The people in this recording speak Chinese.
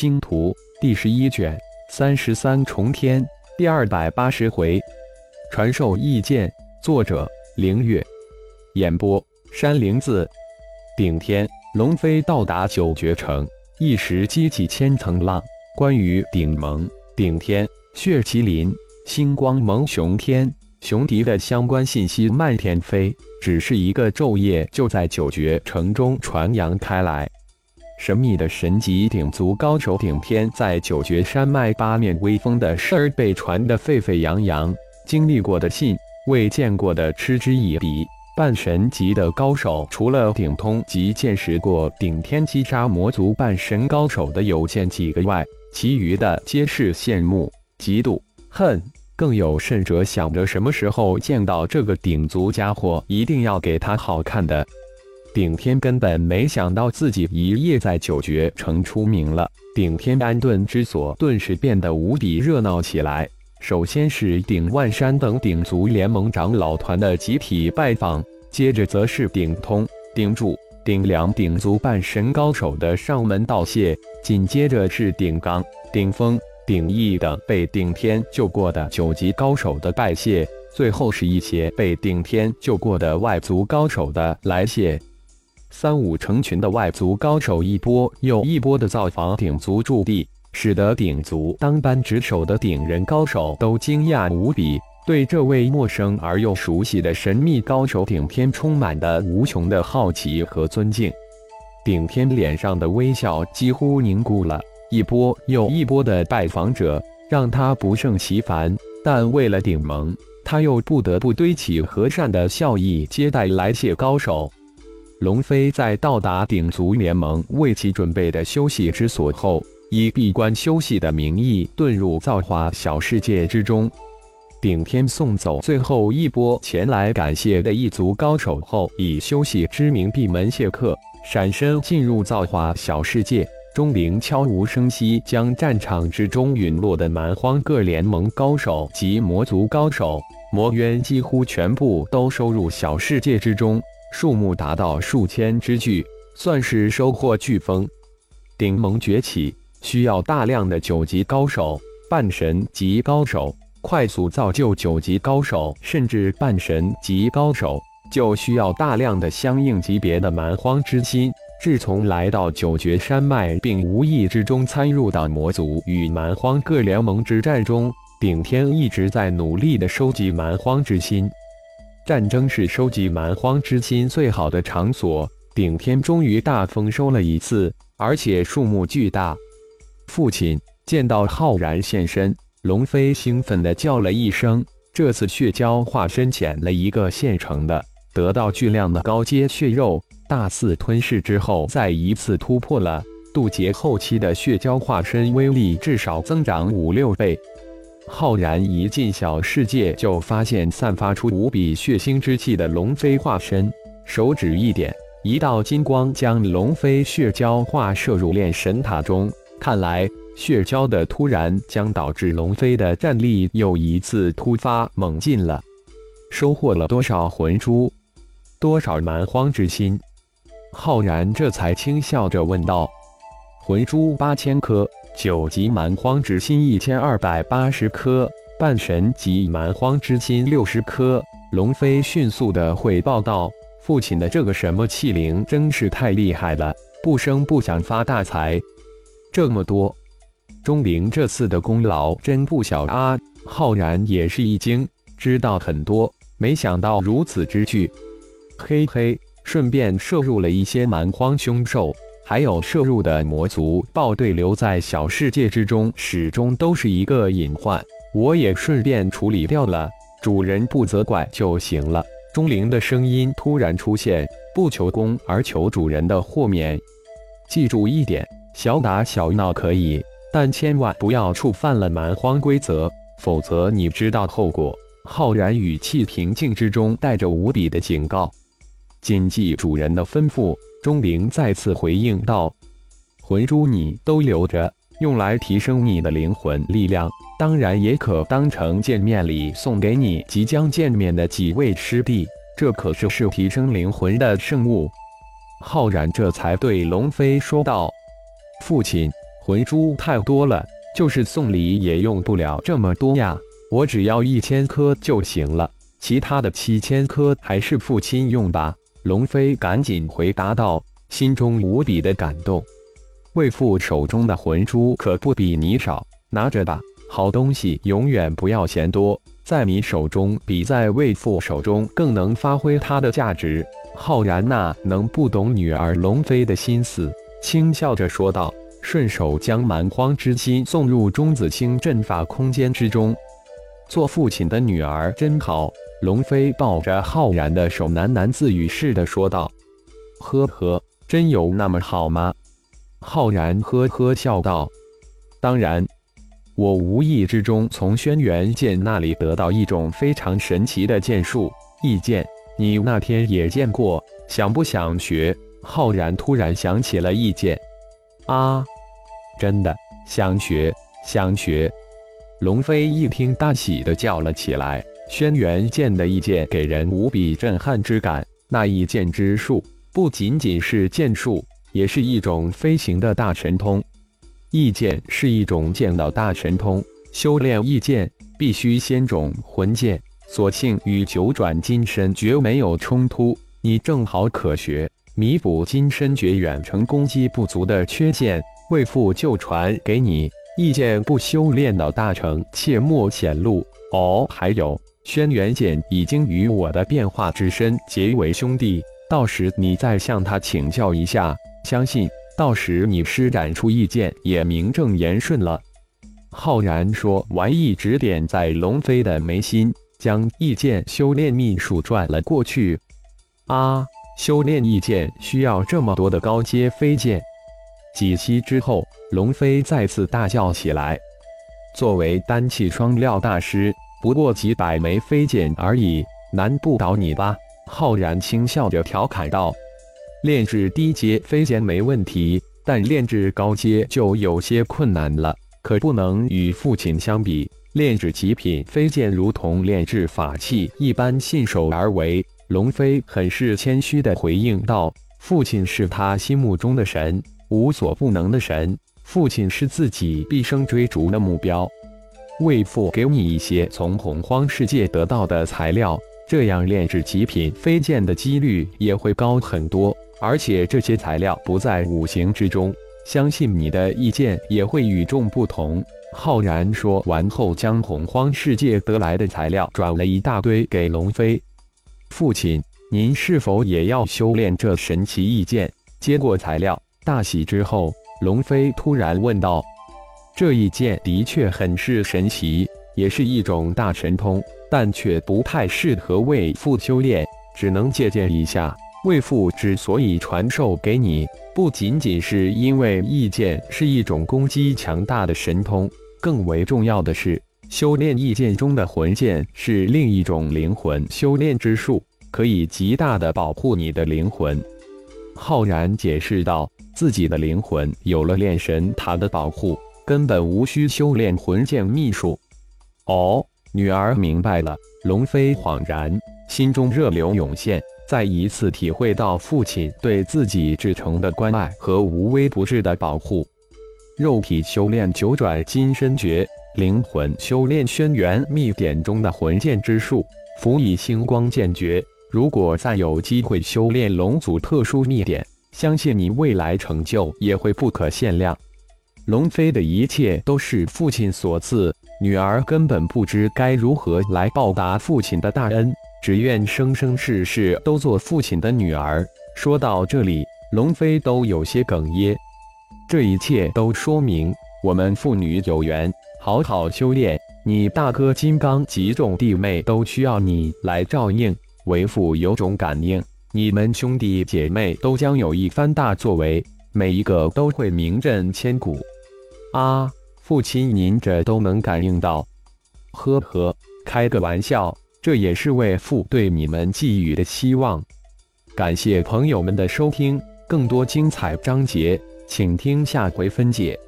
星图》第十一卷三十三重天第二百八十回，传授意见。作者：凌月。演播：山灵子。顶天龙飞到达九绝城，一时激起千层浪。关于顶盟、顶天、血麒麟、星光盟、熊天、熊敌的相关信息漫天飞，只是一个昼夜就在九绝城中传扬开来。神秘的神级顶族高手顶天在九绝山脉八面威风的事儿被传得沸沸扬扬，经历过的信，未见过的嗤之以鼻。半神级的高手，除了顶通及见识过顶天击杀魔族半神高手的有见几个外，其余的皆是羡慕、嫉妒、恨，更有甚者想着什么时候见到这个顶族家伙，一定要给他好看的。顶天根本没想到自己一夜在九绝城出名了，顶天安顿之所顿时变得无比热闹起来。首先是顶万山等顶族联盟长老团的集体拜访，接着则是顶通、顶柱、顶梁顶族半神高手的上门道谢，紧接着是顶刚、顶峰、顶翼等被顶天救过的九级高手的拜谢，最后是一些被顶天救过的外族高手的来谢。三五成群的外族高手一波又一波的造访鼎族驻地，使得鼎族当班值守的鼎人高手都惊讶无比，对这位陌生而又熟悉的神秘高手顶天充满的无穷的好奇和尊敬。顶天脸上的微笑几乎凝固了，一波又一波的拜访者让他不胜其烦，但为了顶盟，他又不得不堆起和善的笑意接待来谢高手。龙飞在到达顶族联盟为其准备的休息之所后，以闭关休息的名义遁入造化小世界之中。顶天送走最后一波前来感谢的一族高手后，以休息之名闭门谢客，闪身进入造化小世界。钟灵悄无声息将战场之中陨落的蛮荒各联盟高手及魔族高手、魔渊几乎全部都收入小世界之中。数目达到数千之巨，算是收获巨丰。顶盟崛起需要大量的九级高手、半神级高手，快速造就九级高手，甚至半神级高手，就需要大量的相应级别的蛮荒之心。自从来到九绝山脉，并无意之中参入到魔族与蛮荒各联盟之战中，顶天一直在努力的收集蛮荒之心。战争是收集蛮荒之心最好的场所。顶天终于大丰收了一次，而且数目巨大。父亲见到浩然现身，龙飞兴奋地叫了一声。这次血蛟化身捡了一个现成的，得到巨量的高阶血肉，大肆吞噬之后，再一次突破了渡劫后期的血蛟化身威力，至少增长五六倍。浩然一进小世界，就发现散发出无比血腥之气的龙飞化身，手指一点，一道金光将龙飞血蛟化射入炼神塔中。看来血蛟的突然将导致龙飞的战力又一次突发猛进了。收获了多少魂珠？多少蛮荒之心？浩然这才轻笑着问道：“魂珠八千颗。”九级蛮荒之心一千二百八十颗，半神级蛮荒之心六十颗。龙飞迅速的汇报道：“父亲的这个什么器灵真是太厉害了，不生不想发大财。这么多，钟灵这次的功劳真不小啊！”浩然也是一惊，知道很多，没想到如此之巨。嘿嘿，顺便摄入了一些蛮荒凶兽。还有摄入的魔族暴队留在小世界之中，始终都是一个隐患。我也顺便处理掉了，主人不责怪就行了。钟灵的声音突然出现，不求功而求主人的豁免。记住一点，小打小闹可以，但千万不要触犯了蛮荒规则，否则你知道后果。浩然语气平静之中带着无比的警告，谨记主人的吩咐。钟灵再次回应道：“魂珠你都留着，用来提升你的灵魂力量，当然也可当成见面礼送给你即将见面的几位师弟。这可是是提升灵魂的圣物。”浩然这才对龙飞说道：“父亲，魂珠太多了，就是送礼也用不了这么多呀。我只要一千颗就行了，其他的七千颗还是父亲用吧。龙飞赶紧回答道，心中无比的感动。为父手中的魂珠可不比你少，拿着吧。好东西永远不要嫌多，在你手中比在为父手中更能发挥它的价值。浩然那能不懂女儿龙飞的心思，轻笑着说道，顺手将蛮荒之心送入钟子清阵法空间之中。做父亲的女儿真好，龙飞抱着浩然的手喃喃自语似的说道：“呵呵，真有那么好吗？”浩然呵呵笑道：“当然，我无意之中从轩辕剑那里得到一种非常神奇的剑术异剑，你那天也见过，想不想学？”浩然突然想起了异剑，啊，真的想学，想学。龙飞一听，大喜的叫了起来：“轩辕剑的异剑给人无比震撼之感。那异剑之术不仅仅是剑术，也是一种飞行的大神通。异剑是一种剑道大神通，修炼异剑必须先种魂剑，所幸与九转金身诀没有冲突，你正好可学，弥补金身诀远程攻击不足的缺陷。为父就传给你。”意剑不修炼到大成，切莫显露哦。还有，轩辕剑已经与我的变化之身结为兄弟，到时你再向他请教一下，相信到时你施展出意剑也名正言顺了。浩然说完，一指点在龙飞的眉心，将意剑修炼秘术转了过去。啊，修炼意剑需要这么多的高阶飞剑？几息之后，龙飞再次大叫起来：“作为丹气双料大师，不过几百枚飞剑而已，难不倒你吧？”浩然轻笑着调侃道：“炼制低阶飞剑没问题，但炼制高阶就有些困难了，可不能与父亲相比。炼制极品飞剑如同炼制法器一般，信手而为。”龙飞很是谦虚地回应道：“父亲是他心目中的神。”无所不能的神，父亲是自己毕生追逐的目标。为父给你一些从洪荒世界得到的材料，这样炼制极品飞剑的几率也会高很多。而且这些材料不在五行之中，相信你的意见也会与众不同。浩然说完后，将洪荒世界得来的材料转了一大堆给龙飞。父亲，您是否也要修炼这神奇异剑？接过材料。大喜之后，龙飞突然问道：“这一剑的确很是神奇，也是一种大神通，但却不太适合为父修炼，只能借鉴一下。为父之所以传授给你，不仅仅是因为异剑是一种攻击强大的神通，更为重要的是，修炼异剑中的魂剑是另一种灵魂修炼之术，可以极大的保护你的灵魂。”浩然解释道。自己的灵魂有了炼神塔的保护，根本无需修炼魂剑秘术。哦，女儿明白了。龙飞恍然，心中热流涌现，再一次体会到父亲对自己至诚的关爱和无微不至的保护。肉体修炼九转金身诀，灵魂修炼轩辕秘典中的魂剑之术，辅以星光剑诀。如果再有机会修炼龙族特殊秘典，相信你未来成就也会不可限量。龙飞的一切都是父亲所赐，女儿根本不知该如何来报答父亲的大恩，只愿生生世世都做父亲的女儿。说到这里，龙飞都有些哽咽。这一切都说明我们父女有缘，好好修炼。你大哥金刚及众弟妹都需要你来照应，为父有种感应。你们兄弟姐妹都将有一番大作为，每一个都会名震千古。啊，父亲，您这都能感应到？呵呵，开个玩笑，这也是为父对你们寄予的希望。感谢朋友们的收听，更多精彩章节，请听下回分解。